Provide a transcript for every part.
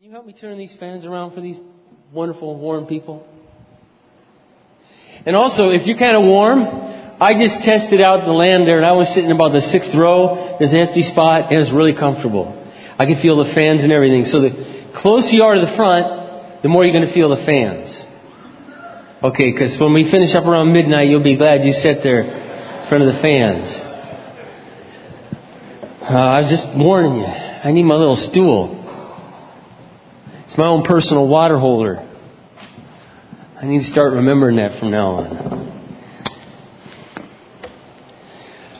Can you help me turn these fans around for these wonderful, warm people? And also, if you're kind of warm, I just tested out the land there and I was sitting about the sixth row. There's an empty spot and it's really comfortable. I can feel the fans and everything. So the closer you are to the front, the more you're going to feel the fans. Okay, because when we finish up around midnight, you'll be glad you sat there in front of the fans. Uh, I was just warning you. I need my little stool. It's my own personal water holder. I need to start remembering that from now on.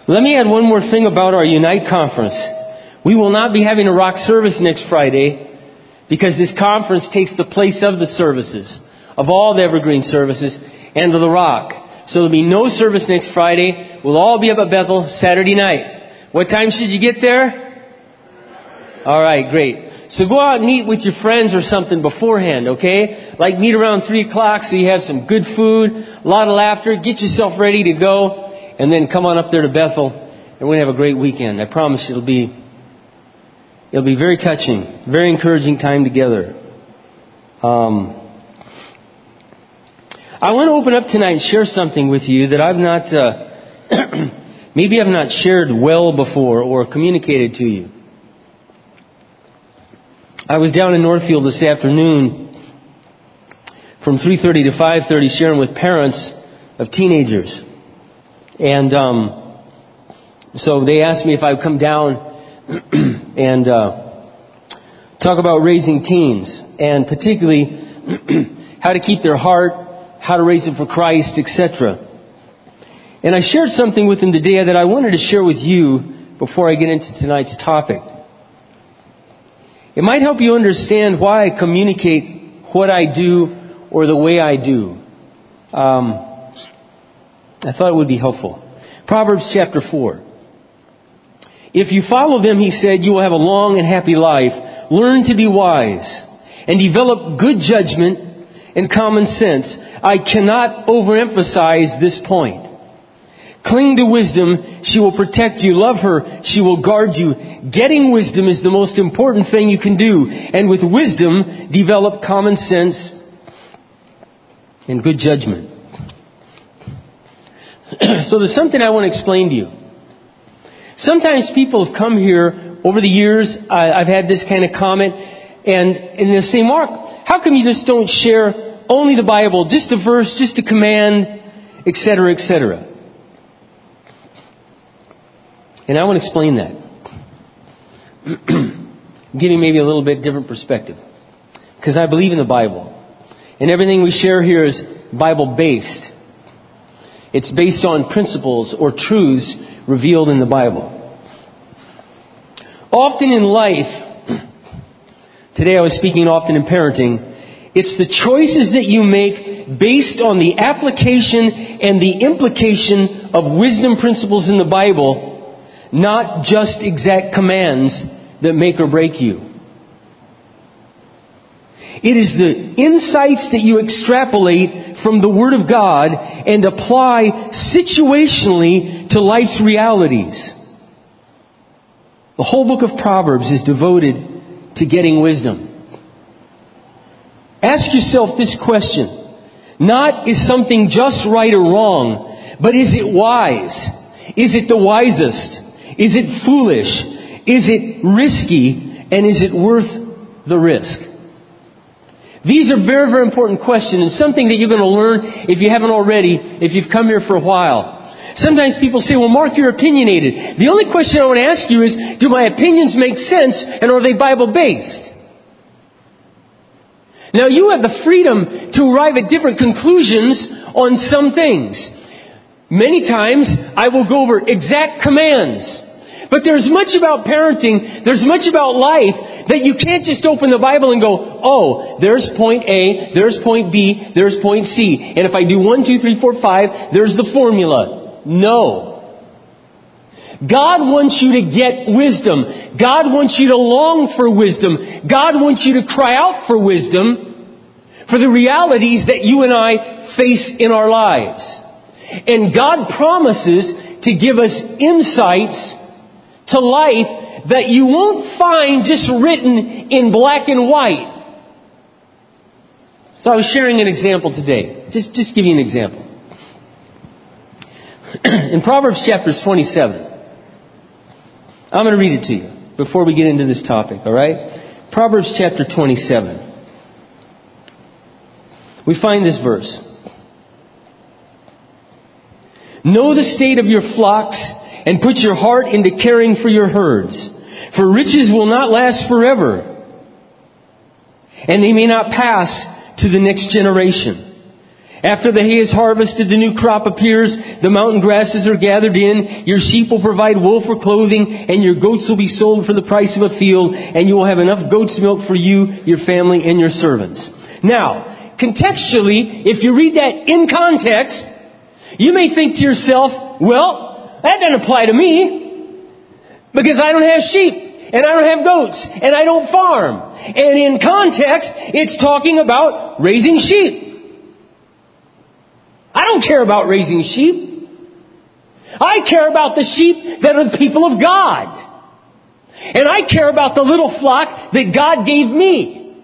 Let me add one more thing about our Unite conference. We will not be having a rock service next Friday because this conference takes the place of the services, of all the evergreen services, and of the rock. So there'll be no service next Friday. We'll all be up at Bethel Saturday night. What time should you get there? Alright, great. So go out and eat with your friends or something beforehand, okay? Like meet around 3 o'clock so you have some good food, a lot of laughter, get yourself ready to go, and then come on up there to Bethel, and we're going to have a great weekend. I promise it'll be, it'll be very touching, very encouraging time together. Um, I want to open up tonight and share something with you that I've not, uh, maybe I've not shared well before or communicated to you. I was down in Northfield this afternoon from 3.30 to 5.30 sharing with parents of teenagers. And um, so they asked me if I would come down and uh, talk about raising teens, and particularly how to keep their heart, how to raise them for Christ, etc. And I shared something with them today that I wanted to share with you before I get into tonight's topic. It might help you understand why I communicate what I do or the way I do. Um, I thought it would be helpful. Proverbs chapter 4. If you follow them, he said, you will have a long and happy life. Learn to be wise and develop good judgment and common sense. I cannot overemphasize this point. Cling to wisdom. She will protect you. Love her. She will guard you. Getting wisdom is the most important thing you can do. And with wisdom, develop common sense and good judgment. so there's something I want to explain to you. Sometimes people have come here over the years. I've had this kind of comment, and and they say, Mark, how come you just don't share only the Bible, just a verse, just a command, etc., etc. And I want to explain that. Giving maybe a little bit different perspective. Because I believe in the Bible. And everything we share here is Bible based. It's based on principles or truths revealed in the Bible. Often in life, today I was speaking often in parenting, it's the choices that you make based on the application and the implication of wisdom principles in the Bible, not just exact commands that make or break you. It is the insights that you extrapolate from the Word of God and apply situationally to life's realities. The whole book of Proverbs is devoted to getting wisdom. Ask yourself this question. Not is something just right or wrong, but is it wise? Is it the wisest? Is it foolish? Is it risky? And is it worth the risk? These are very, very important questions and something that you're going to learn if you haven't already, if you've come here for a while. Sometimes people say, well, Mark, you're opinionated. The only question I want to ask you is, do my opinions make sense and are they Bible based? Now you have the freedom to arrive at different conclusions on some things. Many times I will go over exact commands. But there's much about parenting, there's much about life that you can't just open the Bible and go, oh, there's point A, there's point B, there's point C. And if I do one, two, three, four, five, there's the formula. No. God wants you to get wisdom. God wants you to long for wisdom. God wants you to cry out for wisdom for the realities that you and I face in our lives. And God promises to give us insights to life that you won't find just written in black and white. So I was sharing an example today. Just, just give you an example. in Proverbs chapter 27, I'm going to read it to you before we get into this topic, alright? Proverbs chapter 27. We find this verse. Know the state of your flocks and put your heart into caring for your herds. For riches will not last forever, and they may not pass to the next generation. After the hay is harvested, the new crop appears, the mountain grasses are gathered in, your sheep will provide wool for clothing, and your goats will be sold for the price of a field, and you will have enough goat's milk for you, your family, and your servants. Now, contextually, if you read that in context, you may think to yourself, well, that doesn't apply to me, because I don't have sheep, and I don't have goats, and I don't farm. And in context, it's talking about raising sheep. I don't care about raising sheep. I care about the sheep that are the people of God. And I care about the little flock that God gave me.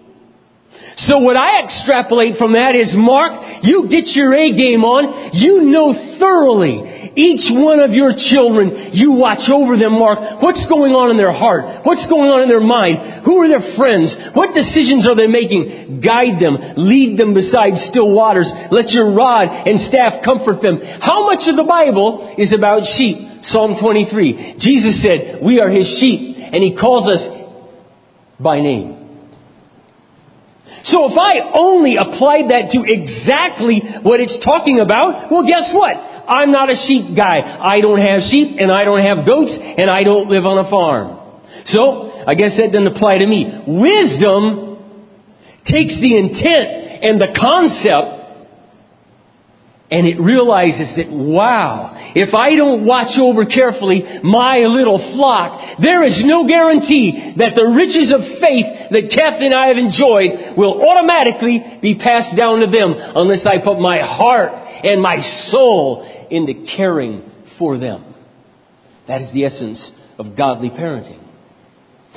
So what I extrapolate from that is, Mark, you get your A game on. You know thoroughly each one of your children, you watch over them, Mark. What's going on in their heart? What's going on in their mind? Who are their friends? What decisions are they making? Guide them. Lead them beside still waters. Let your rod and staff comfort them. How much of the Bible is about sheep? Psalm 23. Jesus said, we are His sheep, and He calls us by name. So if I only applied that to exactly what it's talking about, well guess what? I'm not a sheep guy. I don't have sheep and I don't have goats and I don't live on a farm. So, I guess that doesn't apply to me. Wisdom takes the intent and the concept and it realizes that, wow, if I don't watch over carefully my little flock, there is no guarantee that the riches of faith that Kathy and I have enjoyed will automatically be passed down to them unless I put my heart and my soul into caring for them. That is the essence of godly parenting.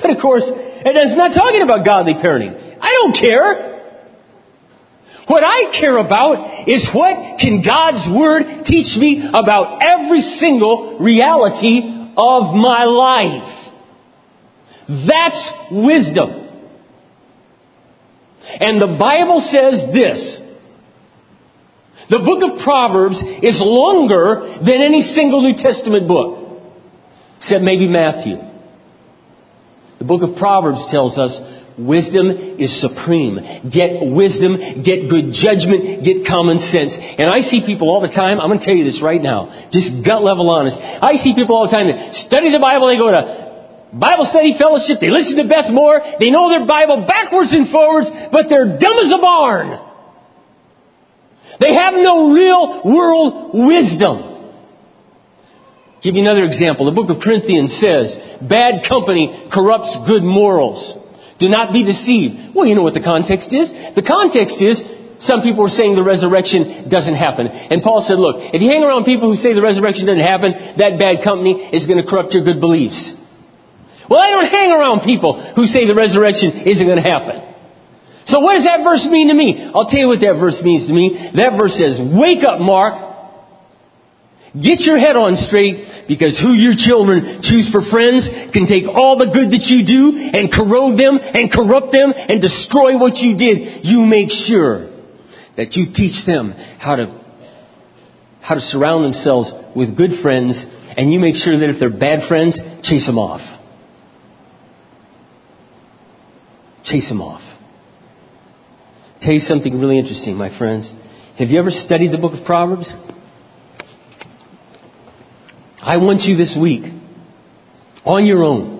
But of course, it's not talking about godly parenting. I don't care. What I care about is what can God's Word teach me about every single reality of my life. That's wisdom. And the Bible says this. The book of Proverbs is longer than any single New Testament book, except maybe Matthew. The book of Proverbs tells us wisdom is supreme. Get wisdom, get good judgment, get common sense. And I see people all the time, I'm going to tell you this right now, just gut level honest. I see people all the time that study the Bible, they go to Bible study fellowship, they listen to Beth Moore, they know their Bible backwards and forwards, but they're dumb as a barn. They have no real world wisdom. Give you another example. The book of Corinthians says, bad company corrupts good morals. Do not be deceived. Well, you know what the context is. The context is, some people were saying the resurrection doesn't happen. And Paul said, look, if you hang around people who say the resurrection doesn't happen, that bad company is going to corrupt your good beliefs. Well, I don't hang around people who say the resurrection isn't going to happen. So what does that verse mean to me? I'll tell you what that verse means to me. That verse says, wake up, Mark. Get your head on straight because who your children choose for friends can take all the good that you do and corrode them and corrupt them and destroy what you did. You make sure that you teach them how to, how to surround themselves with good friends and you make sure that if they're bad friends, chase them off. Chase them off. Tell you something really interesting, my friends. Have you ever studied the book of Proverbs? I want you this week, on your own.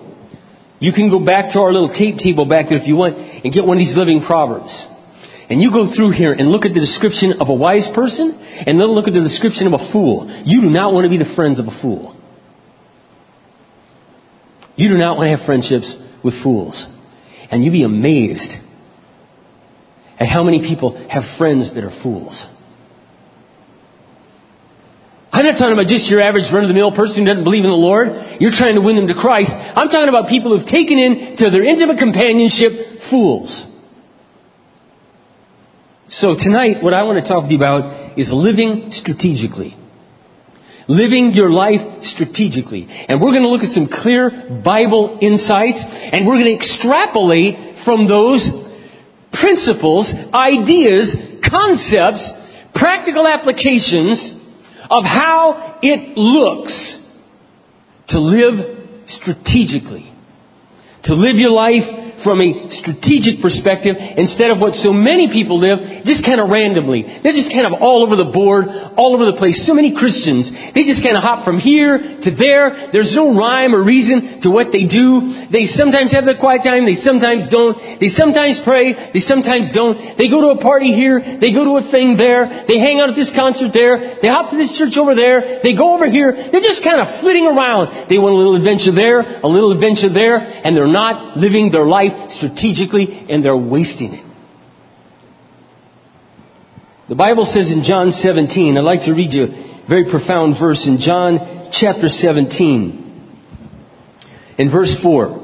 You can go back to our little tape table back there if you want and get one of these living Proverbs. And you go through here and look at the description of a wise person and then look at the description of a fool. You do not want to be the friends of a fool. You do not want to have friendships with fools. And you'd be amazed and how many people have friends that are fools? I'm not talking about just your average run-of-the-mill person who doesn't believe in the Lord. You're trying to win them to Christ. I'm talking about people who've taken in to their intimate companionship fools. So tonight, what I want to talk to you about is living strategically. Living your life strategically. And we're going to look at some clear Bible insights, and we're going to extrapolate from those principles, ideas, concepts, practical applications of how it looks to live strategically. To live your life from a strategic perspective instead of what so many people live just kind of randomly. They're just kind of all over the board, all over the place. So many Christians, they just kind of hop from here to there. There's no rhyme or reason to what they do. They sometimes have their quiet time, they sometimes don't. They sometimes pray, they sometimes don't. They go to a party here, they go to a thing there, they hang out at this concert there, they hop to this church over there, they go over here. They're just kind of flitting around. They want a little adventure there, a little adventure there, and they're not living their life life strategically and they're wasting it. The Bible says in John 17, I'd like to read you a very profound verse in John chapter 17 in verse 4.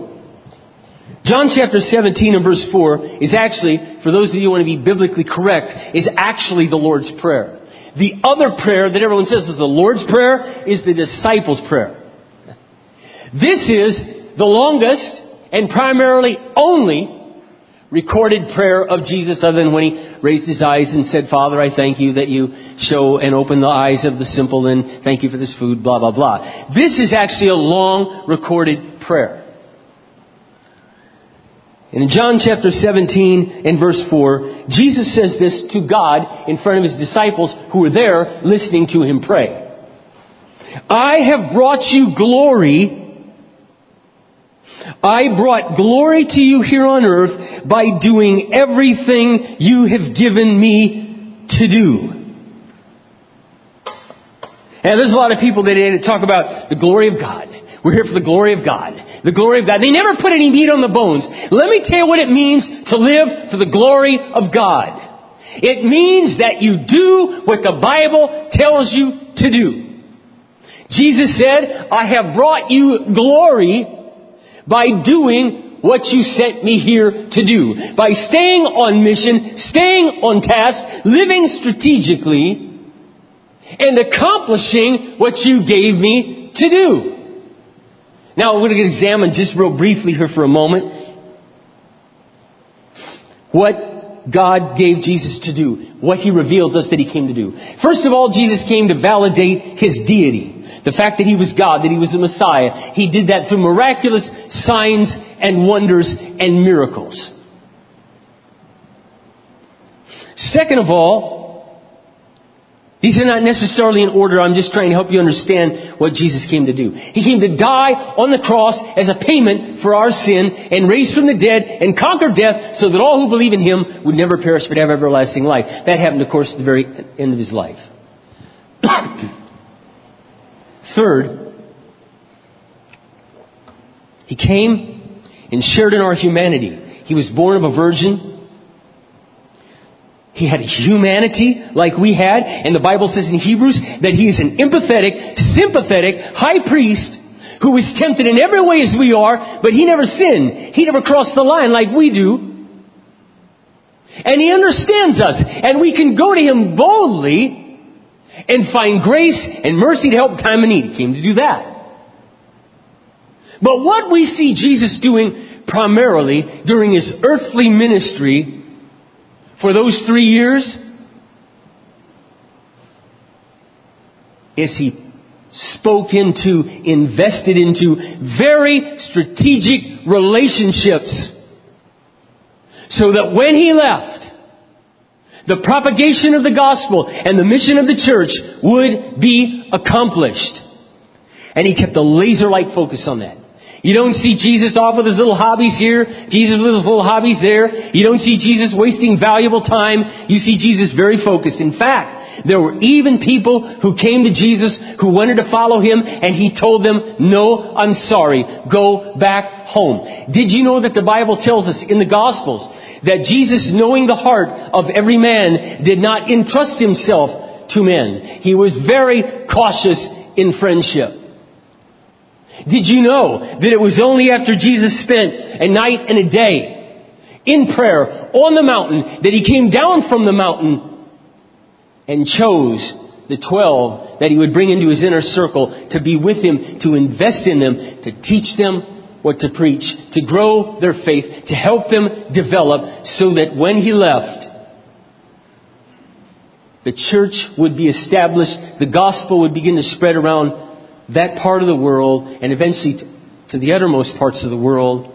John chapter 17 and verse 4 is actually, for those of you who want to be biblically correct, is actually the Lord's Prayer. The other prayer that everyone says is the Lord's Prayer is the disciples' prayer. This is the longest and primarily only recorded prayer of Jesus other than when he raised his eyes and said, Father, I thank you that you show and open the eyes of the simple and thank you for this food, blah, blah, blah. This is actually a long recorded prayer. And in John chapter 17 and verse 4, Jesus says this to God in front of his disciples who were there listening to him pray. I have brought you glory I brought glory to you here on earth by doing everything you have given me to do. And there's a lot of people that talk about the glory of God. We're here for the glory of God. The glory of God. They never put any meat on the bones. Let me tell you what it means to live for the glory of God. It means that you do what the Bible tells you to do. Jesus said, I have brought you glory by doing what you sent me here to do. By staying on mission, staying on task, living strategically, and accomplishing what you gave me to do. Now we're going to examine just real briefly here for a moment what God gave Jesus to do, what He revealed us that He came to do. First of all, Jesus came to validate His deity. The fact that he was God, that he was the Messiah, he did that through miraculous signs and wonders and miracles. Second of all, these are not necessarily in order. I'm just trying to help you understand what Jesus came to do. He came to die on the cross as a payment for our sin and raise from the dead and conquer death so that all who believe in Him would never perish but have everlasting life. That happened, of course, at the very end of His life. Third, he came and shared in our humanity. He was born of a virgin. He had humanity like we had, and the Bible says in Hebrews that he is an empathetic, sympathetic high priest who was tempted in every way as we are, but he never sinned. He never crossed the line like we do. And he understands us, and we can go to him boldly and find grace and mercy to help time of need. He came to do that. But what we see Jesus doing primarily during his earthly ministry for those three years is he spoke into, invested into very strategic relationships so that when he left, the propagation of the gospel and the mission of the church would be accomplished. And he kept a laser-like focus on that. You don't see Jesus off with his little hobbies here, Jesus with his little hobbies there. You don't see Jesus wasting valuable time. You see Jesus very focused. In fact, there were even people who came to Jesus who wanted to follow him and he told them, no, I'm sorry. Go back home. Did you know that the Bible tells us in the Gospels that Jesus, knowing the heart of every man, did not entrust himself to men. He was very cautious in friendship. Did you know that it was only after Jesus spent a night and a day in prayer on the mountain that he came down from the mountain and chose the twelve that he would bring into his inner circle to be with him, to invest in them, to teach them to preach, to grow their faith, to help them develop so that when he left, the church would be established, the gospel would begin to spread around that part of the world and eventually to the uttermost parts of the world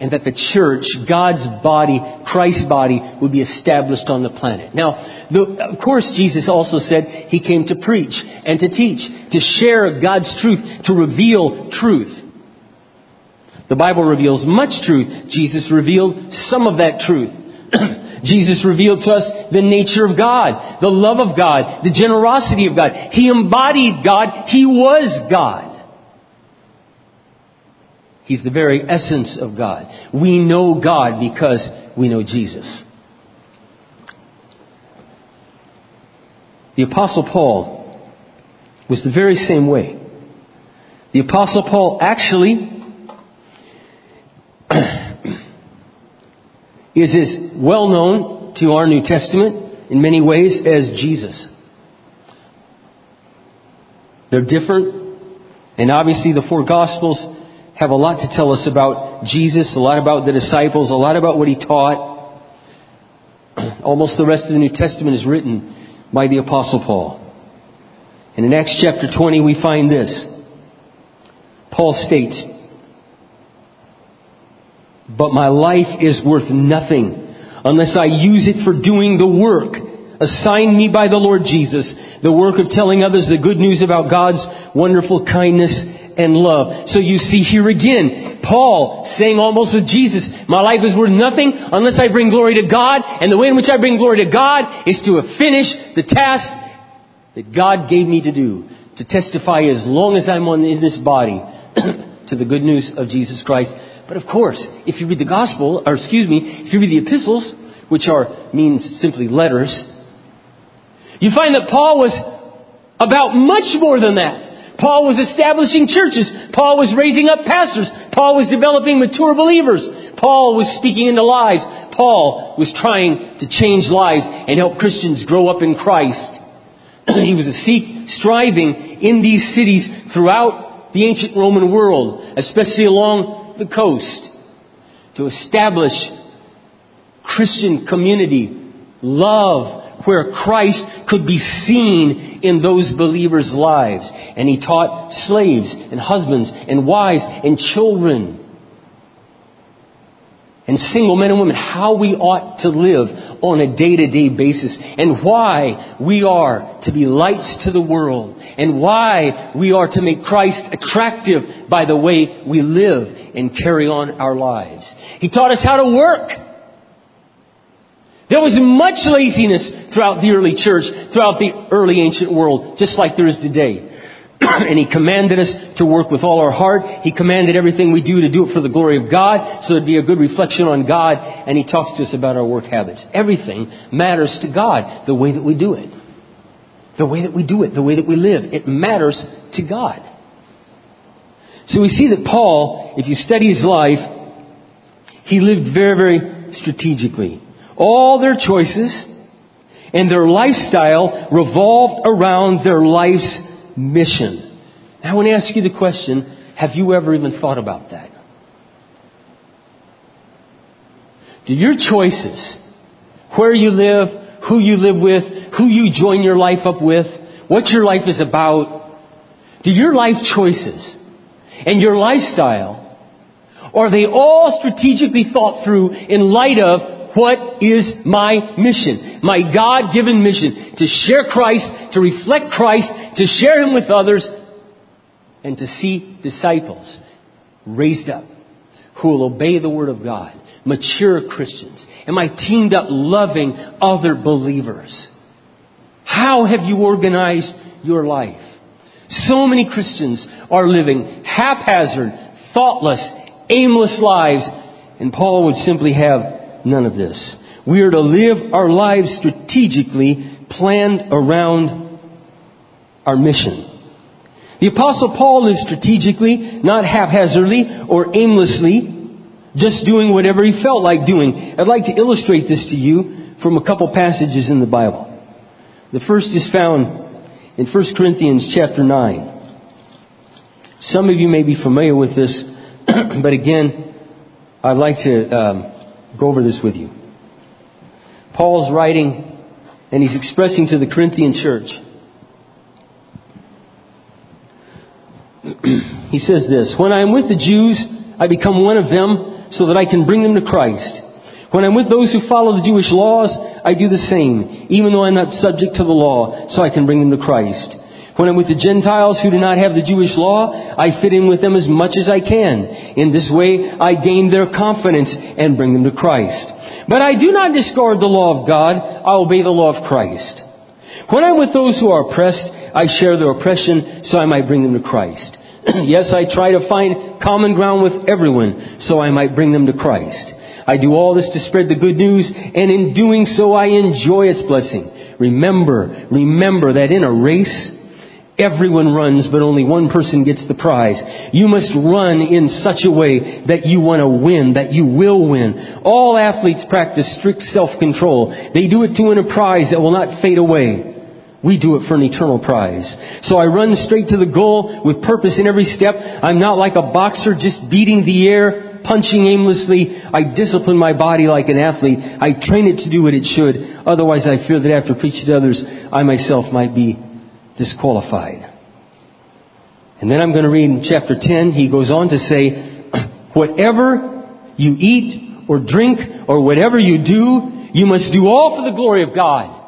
and that the church, God's body, Christ's body, would be established on the planet. Now, the, of course, Jesus also said he came to preach and to teach, to share God's truth, to reveal truth. The Bible reveals much truth. Jesus revealed some of that truth. Jesus revealed to us the nature of God, the love of God, the generosity of God. He embodied God. He was God. He's the very essence of God. We know God because we know Jesus. The Apostle Paul was the very same way. The Apostle Paul actually is as well known to our New Testament in many ways as Jesus. They're different, and obviously the four Gospels have a lot to tell us about Jesus, a lot about the disciples, a lot about what he taught. Almost the rest of the New Testament is written by the Apostle Paul. And in Acts chapter 20 we find this. Paul states, But my life is worth nothing unless I use it for doing the work assigned me by the Lord Jesus, the work of telling others the good news about God's wonderful kindness and love. So you see here again, Paul saying almost with Jesus, my life is worth nothing unless I bring glory to God, and the way in which I bring glory to God is to finish the task that God gave me to do, to testify as long as I'm in this body to the good news of Jesus Christ. But of course, if you read the gospel, or excuse me, if you read the epistles, which are means simply letters, you find that Paul was about much more than that. Paul was establishing churches. Paul was raising up pastors. Paul was developing mature believers. Paul was speaking into lives. Paul was trying to change lives and help Christians grow up in Christ. he was a seek, striving in these cities throughout the ancient Roman world, especially along the coast, to establish Christian community, love, where Christ could be seen in those believers' lives. And he taught slaves and husbands and wives and children and single men and women how we ought to live on a day-to-day basis and why we are to be lights to the world and why we are to make Christ attractive by the way we live and carry on our lives. He taught us how to work. There was much laziness throughout the early church, throughout the early ancient world, just like there is today. and He commanded us to work with all our heart. He commanded everything we do to do it for the glory of God, so it'd be a good reflection on God. And He talks to us about our work habits. Everything matters to God, the way that we do it. The way that we do it, the way that we live. It matters to God. So we see that Paul, if you study his life, he lived very, very strategically. All their choices and their lifestyle revolved around their life's mission. Now I want to ask you the question, have you ever even thought about that? Do your choices, where you live, who you live with, who you join your life up with, what your life is about, do your life choices and your lifestyle, are they all strategically thought through in light of what is my mission? My God-given mission. To share Christ, to reflect Christ, to share Him with others, and to see disciples raised up who will obey the Word of God. Mature Christians. Am I teamed up loving other believers? How have you organized your life? So many Christians are living haphazard, thoughtless, aimless lives, and Paul would simply have none of this. We are to live our lives strategically, planned around our mission. The apostle Paul lived strategically, not haphazardly or aimlessly, just doing whatever he felt like doing. I'd like to illustrate this to you from a couple passages in the Bible. The first is found in 1 Corinthians chapter 9. Some of you may be familiar with this, but again, I'd like to um, go over this with you. Paul's writing and he's expressing to the Corinthian church. he says this, When I am with the Jews, I become one of them so that I can bring them to Christ. When I'm with those who follow the Jewish laws, I do the same, even though I'm not subject to the law, so I can bring them to Christ. When I'm with the Gentiles who do not have the Jewish law, I fit in with them as much as I can. In this way, I gain their confidence and bring them to Christ. But I do not discard the law of God. I obey the law of Christ. When I'm with those who are oppressed, I share their oppression so I might bring them to Christ. yes, I try to find common ground with everyone so I might bring them to Christ. I do all this to spread the good news, and in doing so I enjoy its blessing. Remember, remember that in a race, Everyone runs, but only one person gets the prize. You must run in such a way that you want to win, that you will win. All athletes practice strict self-control. They do it to win a prize that will not fade away. We do it for an eternal prize. So I run straight to the goal with purpose in every step. I'm not like a boxer just beating the air, punching aimlessly. I discipline my body like an athlete. I train it to do what it should. Otherwise I fear that after preaching to others, I myself might be disqualified. And then I'm going to read in chapter 10, he goes on to say, whatever you eat or drink or whatever you do, you must do all for the glory of God.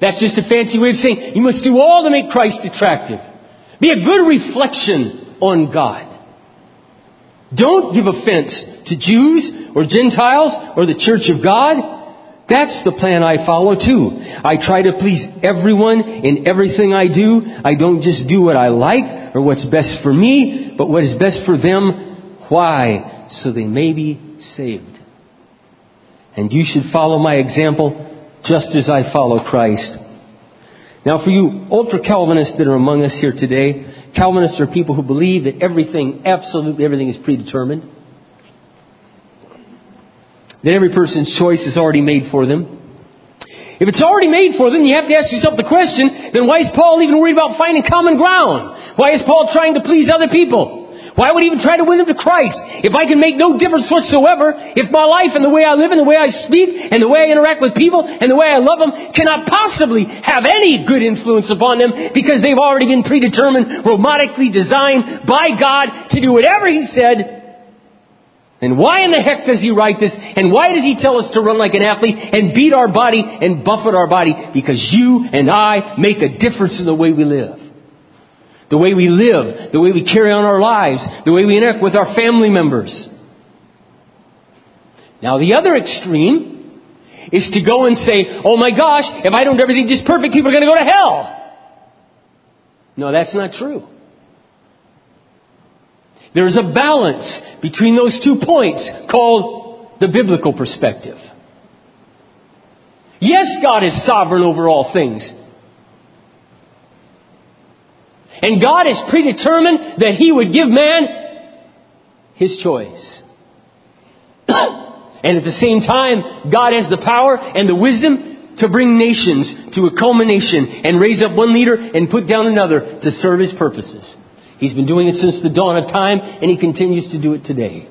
That's just a fancy way of saying you must do all to make Christ attractive. Be a good reflection on God. Don't give offense to Jews or Gentiles or the church of God. That's the plan I follow too. I try to please everyone in everything I do. I don't just do what I like or what's best for me, but what is best for them. Why? So they may be saved. And you should follow my example just as I follow Christ. Now for you ultra Calvinists that are among us here today, Calvinists are people who believe that everything, absolutely everything is predetermined that every person's choice is already made for them. If it's already made for them, you have to ask yourself the question, then why is Paul even worried about finding common ground? Why is Paul trying to please other people? Why would even try to win them to Christ? If I can make no difference whatsoever, if my life and the way I live and the way I speak and the way I interact with people and the way I love them cannot possibly have any good influence upon them because they've already been predetermined, robotically designed by God to do whatever he said, and why in the heck does he write this? And why does he tell us to run like an athlete and beat our body and buffet our body? Because you and I make a difference in the way we live. The way we live, the way we carry on our lives, the way we interact with our family members. Now the other extreme is to go and say, oh my gosh, if I don't do everything just perfect, people are going to go to hell. No, that's not true. There is a balance between those two points called the biblical perspective. Yes, God is sovereign over all things. And God is predetermined that He would give man His choice. and at the same time, God has the power and the wisdom to bring nations to a culmination and raise up one leader and put down another to serve His purposes. He's been doing it since the dawn of time, and he continues to do it today.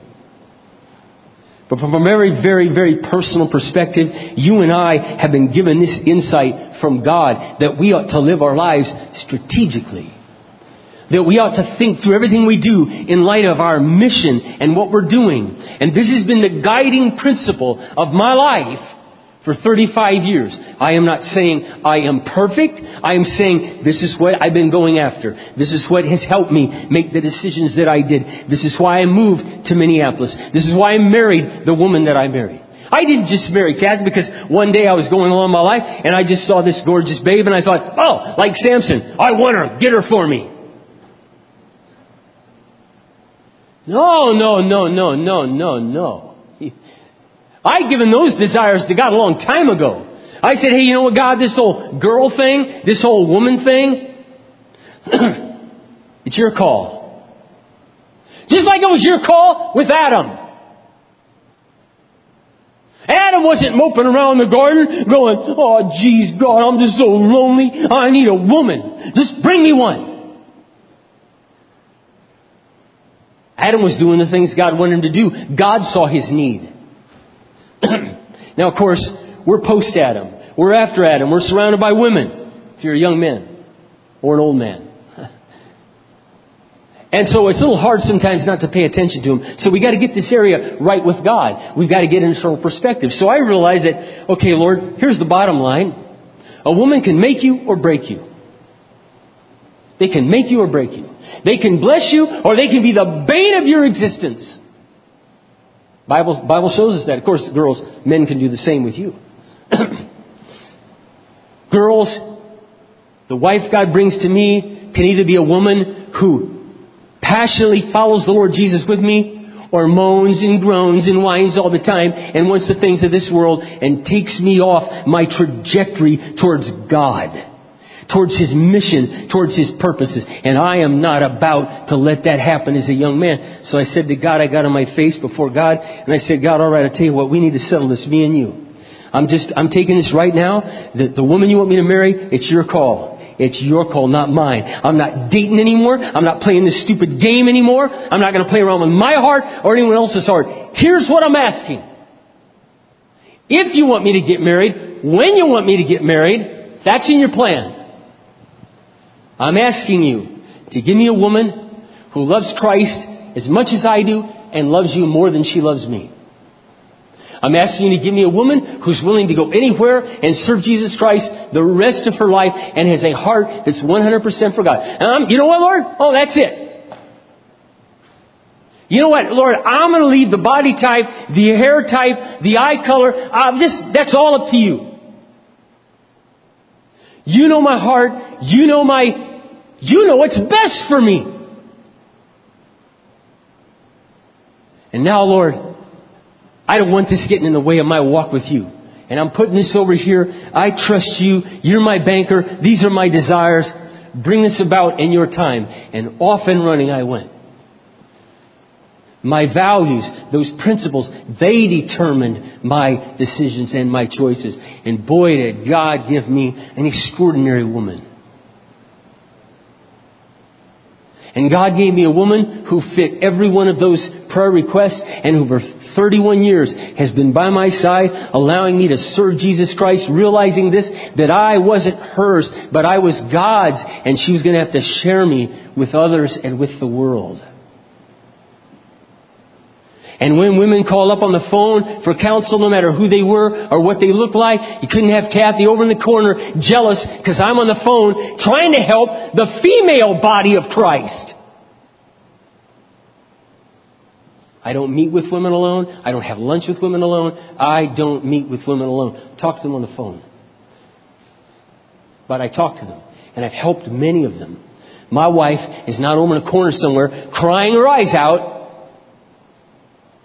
But from a very, very, very personal perspective, you and I have been given this insight from God that we ought to live our lives strategically. That we ought to think through everything we do in light of our mission and what we're doing. And this has been the guiding principle of my life for 35 years. I am not saying I am perfect. I am saying this is what I've been going after. This is what has helped me make the decisions that I did. This is why I moved to Minneapolis. This is why I married the woman that I married. I didn't just marry Kathy because one day I was going along my life and I just saw this gorgeous babe and I thought, oh, like Samson, I want her, get her for me. No, no, no, no, no, no, no. I'd given those desires to God a long time ago. I said, hey, you know what, God, this whole girl thing, this whole woman thing, it's your call. Just like it was your call with Adam. Adam wasn't moping around the garden going, oh geez, God, I'm just so lonely. I need a woman. Just bring me one. Adam was doing the things God wanted him to do. God saw his need. now, of course, we're post Adam. We're after Adam. We're surrounded by women. If you're a young man or an old man. And so it's a little hard sometimes not to pay attention to him. So we got to get this area right with God. We've got to get an internal perspective. So I realize that, okay, Lord, here's the bottom line. A woman can make you or break you. They can make you or break you. They can bless you or they can be the bane of your existence. Bible, Bible shows us that. Of course, girls, men can do the same with you. girls, the wife God brings to me can either be a woman who passionately follows the Lord Jesus with me or moans and groans and whines all the time and wants the things of this world and takes me off my trajectory towards God towards his mission, towards his purposes. And I am not about to let that happen as a young man. So I said to God, I got on my face before God, and I said, God, alright, I'll tell you what, we need to settle this, me and you. I'm just, I'm taking this right now. The, the woman you want me to marry, it's your call. It's your call, not mine. I'm not dating anymore. I'm not playing this stupid game anymore. I'm not going to play around with my heart or anyone else's heart. Here's what I'm asking. If you want me to get married, when you want me to get married, that's in your plan. I'm asking you to give me a woman who loves Christ as much as I do and loves you more than she loves me. I'm asking you to give me a woman who's willing to go anywhere and serve Jesus Christ the rest of her life and has a heart that's 100% for God. And I'm, you know what, Lord? Oh, that's it. You know what, Lord? I'm going to leave the body type, the hair type, the eye color. Uh, this, that's all up to you. You know my heart. You know my you know what's best for me. And now, Lord, I don't want this getting in the way of my walk with you. And I'm putting this over here. I trust you. You're my banker. These are my desires. Bring this about in your time. And off and running I went. My values, those principles, they determined my decisions and my choices. And boy, did God give me an extraordinary woman. And God gave me a woman who fit every one of those prayer requests and who for 31 years has been by my side, allowing me to serve Jesus Christ, realizing this, that I wasn't hers, but I was God's, and she was going to have to share me with others and with the world. And when women called up on the phone for counsel, no matter who they were or what they looked like, you couldn't have Kathy over in the corner jealous because I'm on the phone trying to help the female body of Christ. I don't meet with women alone. I don't have lunch with women alone. I don't meet with women alone. Talk to them on the phone. But I talk to them. And I've helped many of them. My wife is not over in a corner somewhere crying her eyes out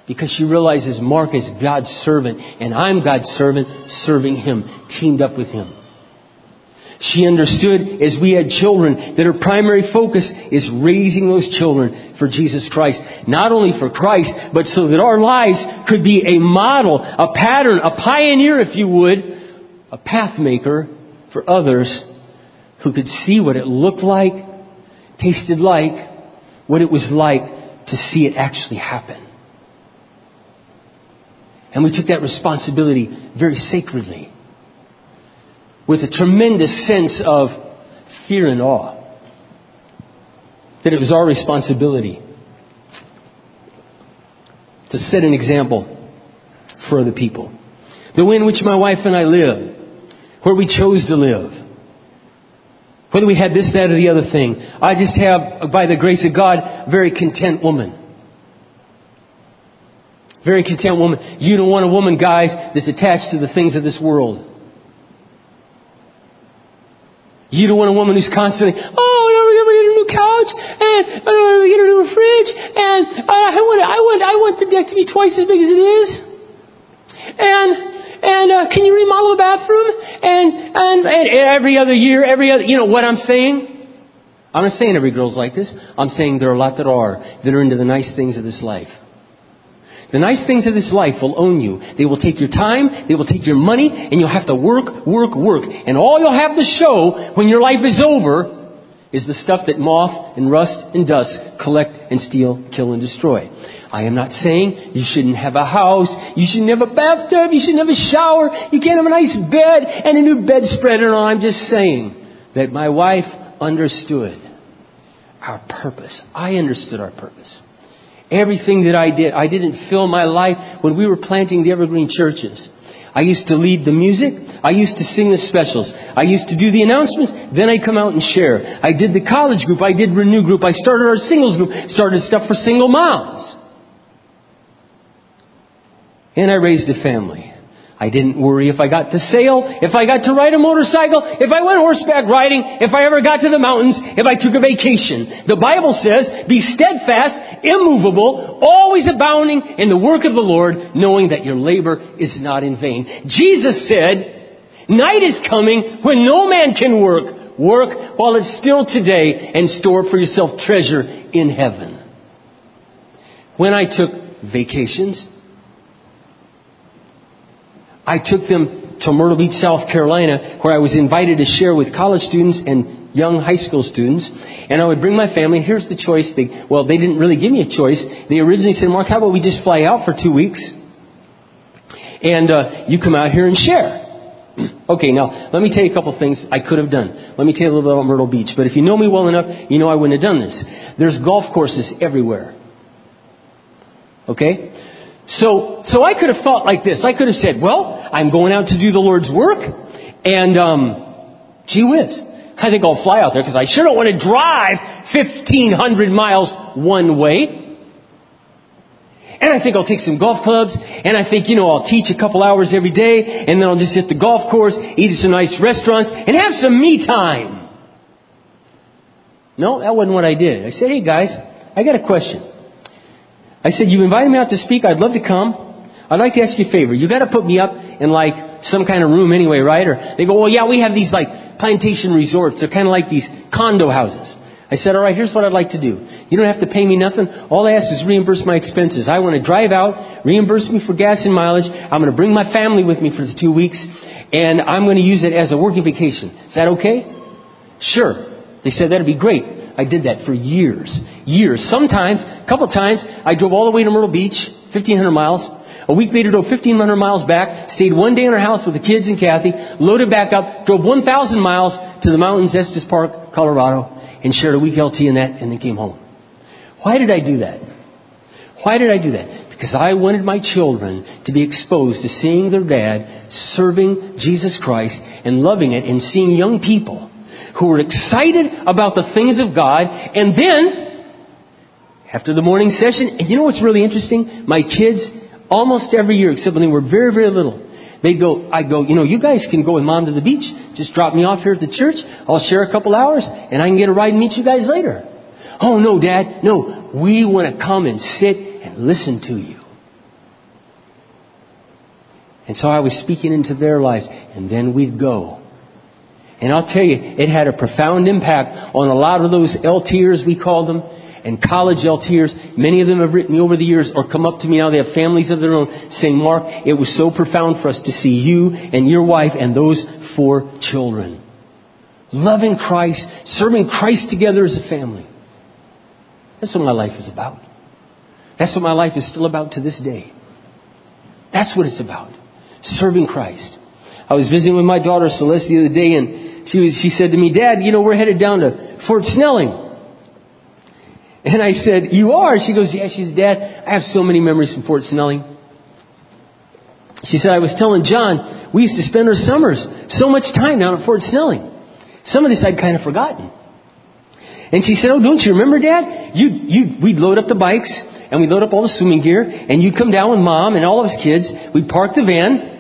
because she realizes Mark is God's servant and I'm God's servant serving him, teamed up with him. She understood as we had children that her primary focus is raising those children for Jesus Christ. Not only for Christ, but so that our lives could be a model, a pattern, a pioneer, if you would, a pathmaker for others who could see what it looked like, tasted like, what it was like to see it actually happen. And we took that responsibility very sacredly with a tremendous sense of fear and awe. That it was our responsibility to set an example for other people. The way in which my wife and I live, where we chose to live, whether we had this, that, or the other thing. I just have, by the grace of God, a very content woman. Very content woman. You don't want a woman, guys, that's attached to the things of this world. You don't want a woman who's constantly, oh, we're going to get a new couch, and uh, we're going to get a new fridge, and uh, I want, I want, I want the deck to be twice as big as it is. And, and uh, can you remodel the bathroom? And, and, and every other year, every other, you know what I'm saying? I'm not saying every girl's like this. I'm saying there are a lot that are, that are into the nice things of this life. The nice things of this life will own you. They will take your time, they will take your money, and you'll have to work, work, work. And all you'll have to show when your life is over is the stuff that moth and rust and dust collect and steal, kill, and destroy. I am not saying you shouldn't have a house, you shouldn't have a bathtub, you shouldn't have a shower, you can't have a nice bed and a new bedspread and all. I'm just saying that my wife understood our purpose. I understood our purpose. Everything that I did, I didn't fill my life when we were planting the Evergreen churches. I used to lead the music. I used to sing the specials. I used to do the announcements. Then I'd come out and share. I did the college group. I did Renew group. I started our singles group. Started stuff for single moms. And I raised a family. I didn't worry if I got to sail, if I got to ride a motorcycle, if I went horseback riding, if I ever got to the mountains, if I took a vacation. The Bible says, be steadfast, immovable, always abounding in the work of the Lord, knowing that your labor is not in vain. Jesus said, night is coming when no man can work. Work while it's still today and store for yourself treasure in heaven. When I took vacations, I took them to Myrtle Beach, South Carolina, where I was invited to share with college students and young high school students. And I would bring my family. Here's the choice. They, well, they didn't really give me a choice. They originally said, Mark, how about we just fly out for two weeks? And uh, you come out here and share. okay, now, let me tell you a couple things I could have done. Let me tell you a little bit about Myrtle Beach. But if you know me well enough, you know I wouldn't have done this. There's golf courses everywhere. Okay? So, so I could have thought like this. I could have said, well, I'm going out to do the Lord's work, and um, gee whiz, I think I'll fly out there because I sure don't want to drive 1,500 miles one way. And I think I'll take some golf clubs, and I think, you know, I'll teach a couple hours every day, and then I'll just hit the golf course, eat at some nice restaurants, and have some me time. No, that wasn't what I did. I said, hey guys, I got a question. I said, you invited me out to speak, I'd love to come. I'd like to ask you a favor. You gotta put me up in like some kind of room anyway, right? Or they go, well yeah, we have these like plantation resorts. They're kind of like these condo houses. I said, all right, here's what I'd like to do. You don't have to pay me nothing. All I ask is reimburse my expenses. I want to drive out, reimburse me for gas and mileage. I'm going to bring my family with me for the two weeks, and I'm going to use it as a working vacation. Is that okay? Sure. They said that'd be great. I did that for years. Years. Sometimes, a couple times, I drove all the way to Myrtle Beach, 1,500 miles. A week later, drove 1,500 miles back, stayed one day in our house with the kids and Kathy, loaded back up, drove 1,000 miles to the mountains, Estes Park, Colorado, and shared a week LT in that, and then came home. Why did I do that? Why did I do that? Because I wanted my children to be exposed to seeing their dad serving Jesus Christ and loving it and seeing young people who were excited about the things of God and then after the morning session, and you know what's really interesting? My kids Almost every year, except when they were very, very little. They'd go, I'd go, you know, you guys can go with mom to the beach. Just drop me off here at the church. I'll share a couple hours and I can get a ride and meet you guys later. Oh no, dad. No. We want to come and sit and listen to you. And so I was speaking into their lives and then we'd go. And I'll tell you, it had a profound impact on a lot of those LTers, we called them, and college LTers. Many of them have written me over the years or come up to me now. They have families of their own saying, Mark, it was so profound for us to see you and your wife and those four children. Loving Christ, serving Christ together as a family. That's what my life is about. That's what my life is still about to this day. That's what it's about. Serving Christ. I was visiting with my daughter Celeste the other day and she was, she said to me, Dad, you know, we're headed down to Fort Snelling. And I said, You are? She goes, Yeah. she's Dad, I have so many memories from Fort Snelling. She said, I was telling John, we used to spend our summers so much time down at Fort Snelling. Some of this I'd kind of forgotten. And she said, Oh, don't you remember, Dad? You, you, we'd load up the bikes and we'd load up all the swimming gear and you'd come down with mom and all of us kids. We'd park the van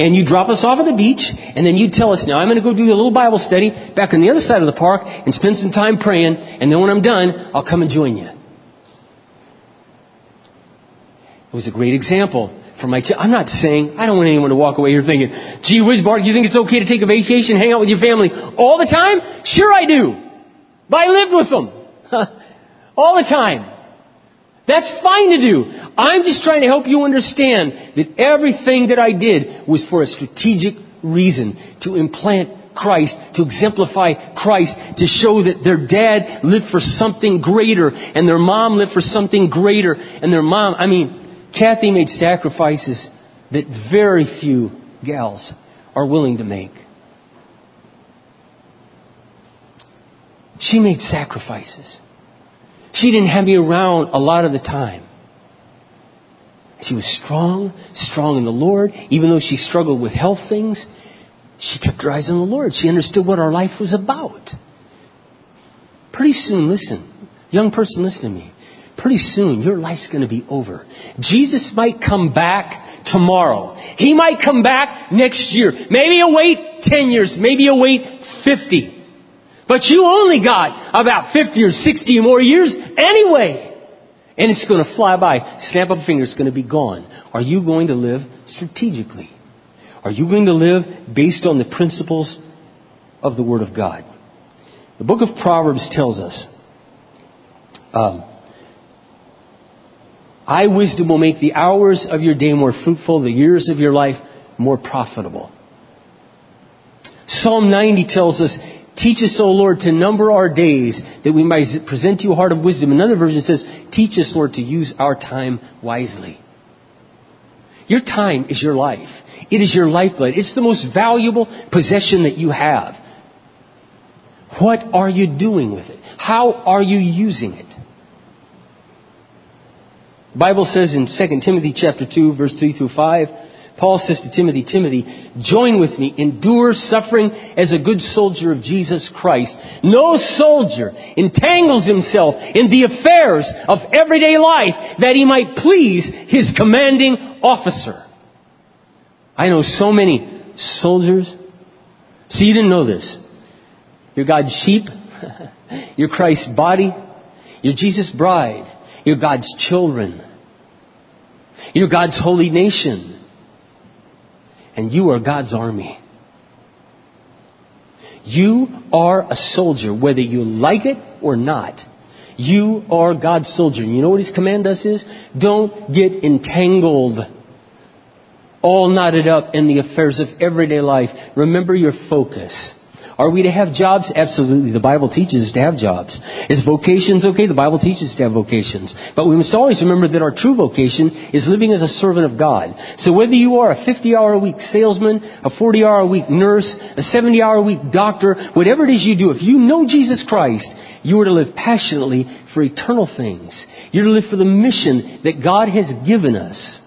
and you drop us off at the beach, and then you tell us, now I'm going to go do a little Bible study back on the other side of the park and spend some time praying, and then when I'm done, I'll come and join you. It was a great example for my child. I'm not saying, I don't want anyone to walk away here thinking, gee whiz, Mark, you think it's okay to take a vacation, hang out with your family all the time? Sure I do. But I lived with them. all the time. That's fine to do. I'm just trying to help you understand that everything that I did was for a strategic reason. To implant Christ, to exemplify Christ, to show that their dad lived for something greater and their mom lived for something greater and their mom, I mean, Kathy made sacrifices that very few gals are willing to make. She made sacrifices. She didn't have me around a lot of the time. She was strong, strong in the Lord, even though she struggled with health things. She kept her eyes on the Lord. She understood what our life was about. Pretty soon, listen, young person, listen to me. Pretty soon, your life's going to be over. Jesus might come back tomorrow. He might come back next year. Maybe you'll wait 10 years. Maybe you'll wait 50. But you only got about 50 or 60 more years anyway. And it's going to fly by. Snap of a finger, it's going to be gone. Are you going to live strategically? Are you going to live based on the principles of the Word of God? The book of Proverbs tells us, um, I, wisdom, will make the hours of your day more fruitful, the years of your life more profitable. Psalm 90 tells us, Teach us, O Lord, to number our days that we might present you a heart of wisdom. Another version says, Teach us, Lord, to use our time wisely. Your time is your life. It is your lifeblood. It's the most valuable possession that you have. What are you doing with it? How are you using it? The Bible says in 2 Timothy chapter 2 verse 3 through 5, Paul says to Timothy, Timothy, join with me, endure suffering as a good soldier of Jesus Christ. No soldier entangles himself in the affairs of everyday life that he might please his commanding officer. I know so many soldiers. See, you didn't know this. You're God's sheep. You're Christ's body. You're Jesus' bride. You're God's children. You're God's holy nation. And you are God's army. You are a soldier, whether you like it or not. You are God's soldier. And you know what His command us is? Don't get entangled, all knotted up in the affairs of everyday life. Remember your focus. Are we to have jobs? Absolutely. The Bible teaches us to have jobs. Is vocations okay? The Bible teaches us to have vocations. But we must always remember that our true vocation is living as a servant of God. So whether you are a 50 hour a week salesman, a 40 hour a week nurse, a 70 hour a week doctor, whatever it is you do, if you know Jesus Christ, you are to live passionately for eternal things. You're to live for the mission that God has given us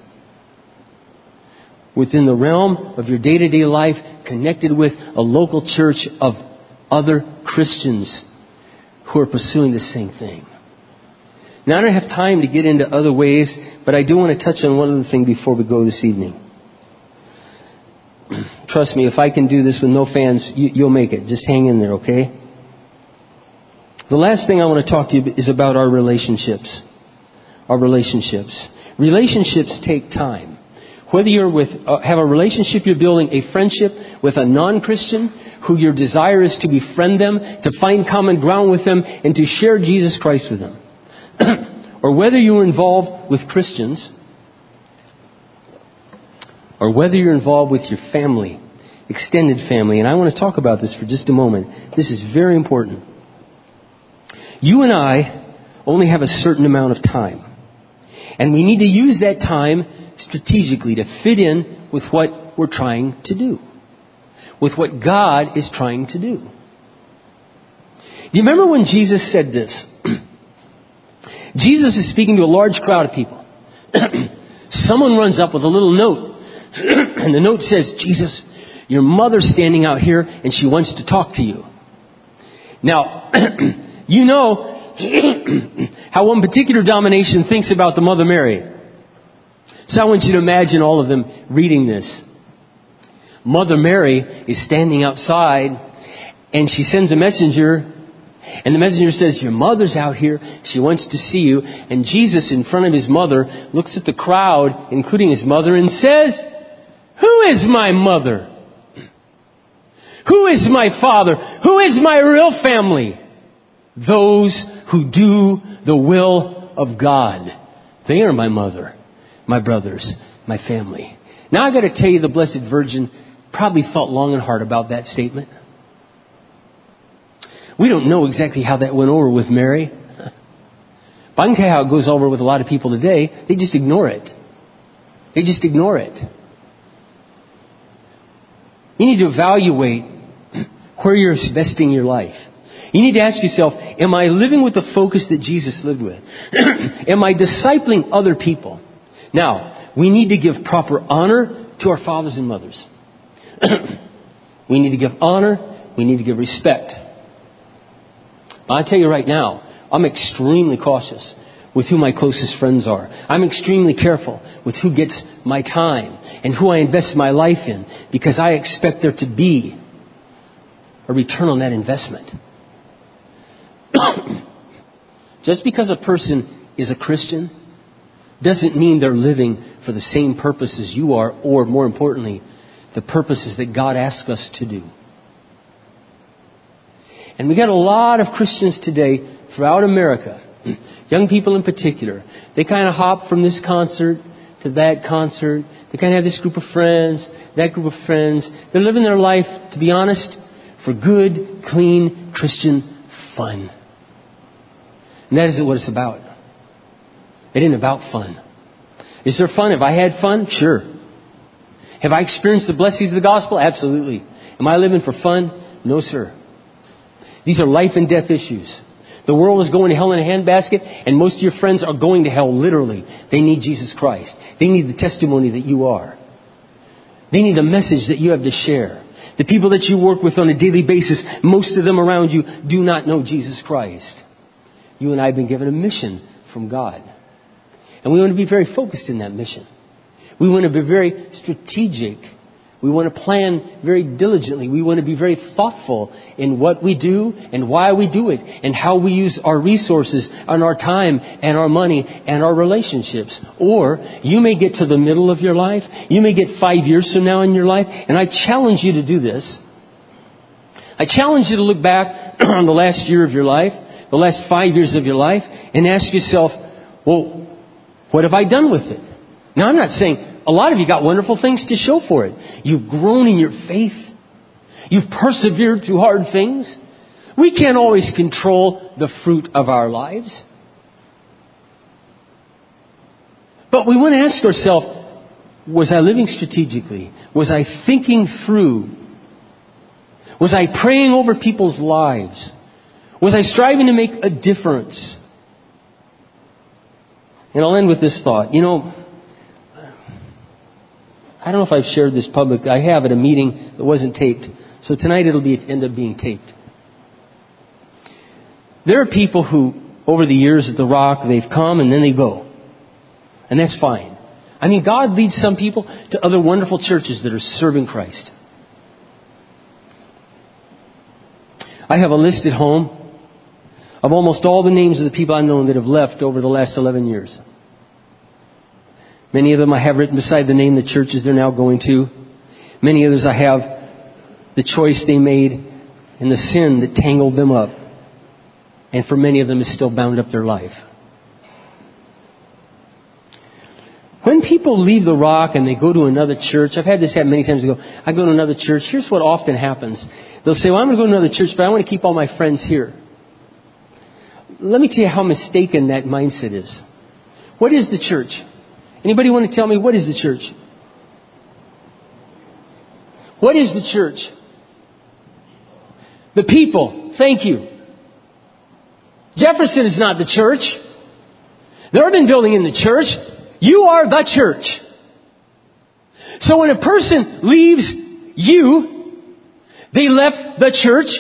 within the realm of your day to day life connected with a local church of other Christians who are pursuing the same thing. Now, I don't have time to get into other ways, but I do want to touch on one other thing before we go this evening. Trust me, if I can do this with no fans, you, will make it. Just hang in there, okay? The last thing I want to talk to you is about our relationships. Our relationships. Relationships take time. Whether with, uh, have a relationship you're building, a friendship with a non-Christian who your desire is to befriend them, to find common ground with them, and to share Jesus Christ with them. or whether you're involved with Christians, or whether you're involved with your family, extended family, and I want to talk about this for just a moment. This is very important. You and I only have a certain amount of time. And we need to use that time strategically to fit in with what we're trying to do, with what God is trying to do. Do you remember when Jesus said this? Jesus is speaking to a large crowd of people. Someone runs up with a little note, and the note says, Jesus, your mother's standing out here, and she wants to talk to you. Now, you know how one particular domination thinks about the Mother Mary. So I want you to imagine all of them reading this. Mother Mary is standing outside and she sends a messenger And the messenger says, Your mother's out here. She wants to see you. And Jesus, in front of his mother, looks at the crowd, including his mother, and says, Who is my mother? Who is my father? Who is my real family? Those who do the will of God. They are my mother, my brothers, my family. Now I gotta tell you the Blessed Virgin probably thought long and hard about that statement. We don't know exactly how that went over with Mary. But I can tell you how it goes over with a lot of people today. They just ignore it. They just ignore it. You need to evaluate where you're investing your life. You need to ask yourself, am I living with the focus that Jesus lived with? am I discipling other people? Now, we need to give proper honor to our fathers and mothers. we need to give honor. We need to give respect. But I tell you right now, I'm extremely cautious with who my closest friends are. I'm extremely careful with who gets my time and who I invest my life in because I expect there to be a return on that investment. Just because a person is a Christian doesn't mean they're living for the same purpose as you are, or more importantly, the purposes that God asks us to do. And we got a lot of Christians today throughout America, young people in particular. They kind of hop from this concert to that concert. They kind of have this group of friends, that group of friends. They're living their life, to be honest, for good, clean, Christian fun. And that isn't what it's about. It ain't about fun. Is there fun? Have I had fun? Sure. Have I experienced the blessings of the gospel? Absolutely. Am I living for fun? No, sir. These are life and death issues. The world is going to hell in a handbasket, and most of your friends are going to hell literally. They need Jesus Christ. They need the testimony that you are. They need the message that you have to share. The people that you work with on a daily basis, most of them around you do not know Jesus Christ. You and I have been given a mission from God. And we want to be very focused in that mission. We want to be very strategic. We want to plan very diligently. We want to be very thoughtful in what we do and why we do it and how we use our resources and our time and our money and our relationships. Or you may get to the middle of your life. You may get five years from now in your life. And I challenge you to do this. I challenge you to look back on the last year of your life, the last five years of your life, and ask yourself, well, what have I done with it? Now I'm not saying a lot of you got wonderful things to show for it. You've grown in your faith. You've persevered through hard things. We can't always control the fruit of our lives. But we want to ask ourselves, was I living strategically? Was I thinking through? Was I praying over people's lives? Was I striving to make a difference? And I'll end with this thought. You know, I don't know if I've shared this publicly. I have at a meeting that wasn't taped. So tonight it'll be, end up being taped. There are people who, over the years at the Rock, they've come and then they go. And that's fine. I mean, God leads some people to other wonderful churches that are serving Christ. I have a list at home of almost all the names of the people I've known that have left over the last 11 years. Many of them I have written beside the name the churches they're now going to. Many others I have the choice they made and the sin that tangled them up. And for many of them is still bound up their life. When people leave the rock and they go to another church, I've had this happen many times ago. I go to another church. Here's what often happens. They'll say, well, I'm going to go to another church, but I want to keep all my friends here. Let me tell you how mistaken that mindset is. What is the church? Anybody want to tell me what is the church? What is the church? The people. Thank you. Jefferson is not the church. The urban building in the church. You are the church. So when a person leaves you, they left the church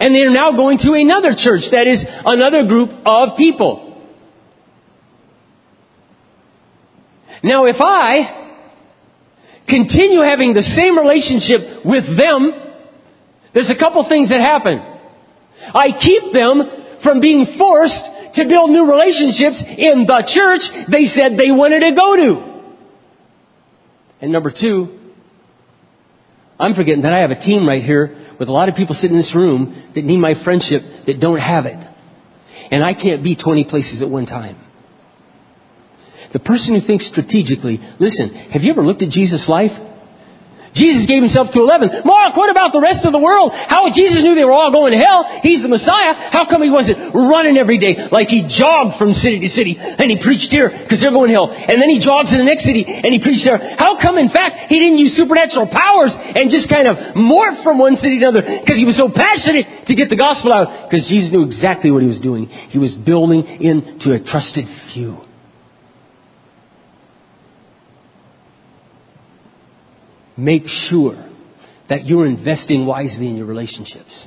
and they are now going to another church. That is another group of people. Now, if I continue having the same relationship with them, there's a couple things that happen. I keep them from being forced to build new relationships in the church they said they wanted to go to. And number two, I'm forgetting that I have a team right here with a lot of people sitting in this room that need my friendship that don't have it. And I can't be 20 places at one time. The person who thinks strategically, listen, have you ever looked at Jesus' life? Jesus gave himself to 11. Mark, what about the rest of the world? How Jesus knew they were all going to hell? He's the Messiah. How come he wasn't running every day like he jogged from city to city and he preached here because they're going to hell. And then he jogs to the next city and he preached there. How come in fact he didn't use supernatural powers and just kind of morph from one city to another because he was so passionate to get the gospel out because Jesus knew exactly what he was doing. He was building into a trusted few. Make sure that you're investing wisely in your relationships.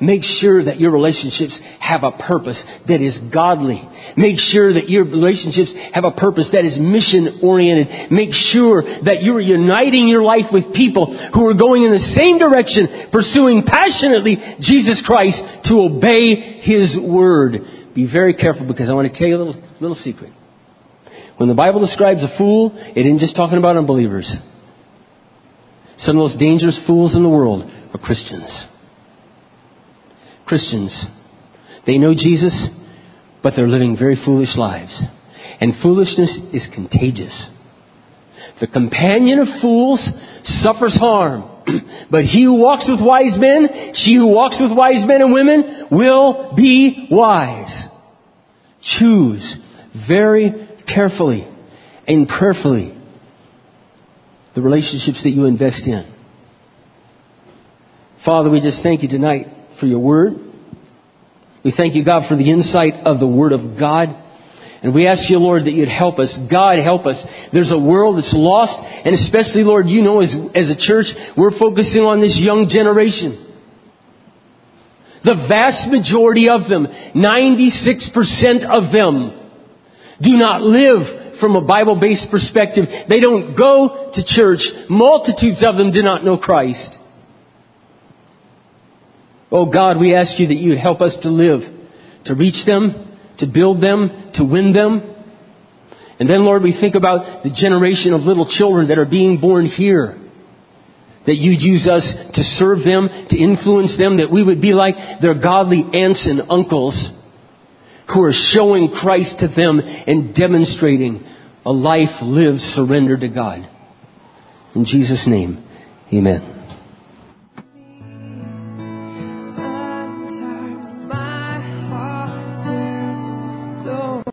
Make sure that your relationships have a purpose that is godly. Make sure that your relationships have a purpose that is mission oriented. Make sure that you're uniting your life with people who are going in the same direction, pursuing passionately Jesus Christ to obey His Word. Be very careful because I want to tell you a little, little secret. When the Bible describes a fool, it isn't just talking about unbelievers. Some of the most dangerous fools in the world are Christians. Christians. They know Jesus, but they're living very foolish lives. And foolishness is contagious. The companion of fools suffers harm. but he who walks with wise men, she who walks with wise men and women, will be wise. Choose very carefully and prayerfully the relationships that you invest in. Father, we just thank you tonight for your word. We thank you, God, for the insight of the word of God. And we ask you, Lord, that you'd help us. God, help us. There's a world that's lost, and especially, Lord, you know, as, as a church, we're focusing on this young generation. The vast majority of them, 96% of them, do not live from a Bible-based perspective. They don't go to church. Multitudes of them do not know Christ. Oh God, we ask you that you would help us to live, to reach them, to build them, to win them. And then Lord, we think about the generation of little children that are being born here. That you'd use us to serve them, to influence them, that we would be like their godly aunts and uncles who are showing Christ to them and demonstrating a life lived surrendered to God. In Jesus' name, amen.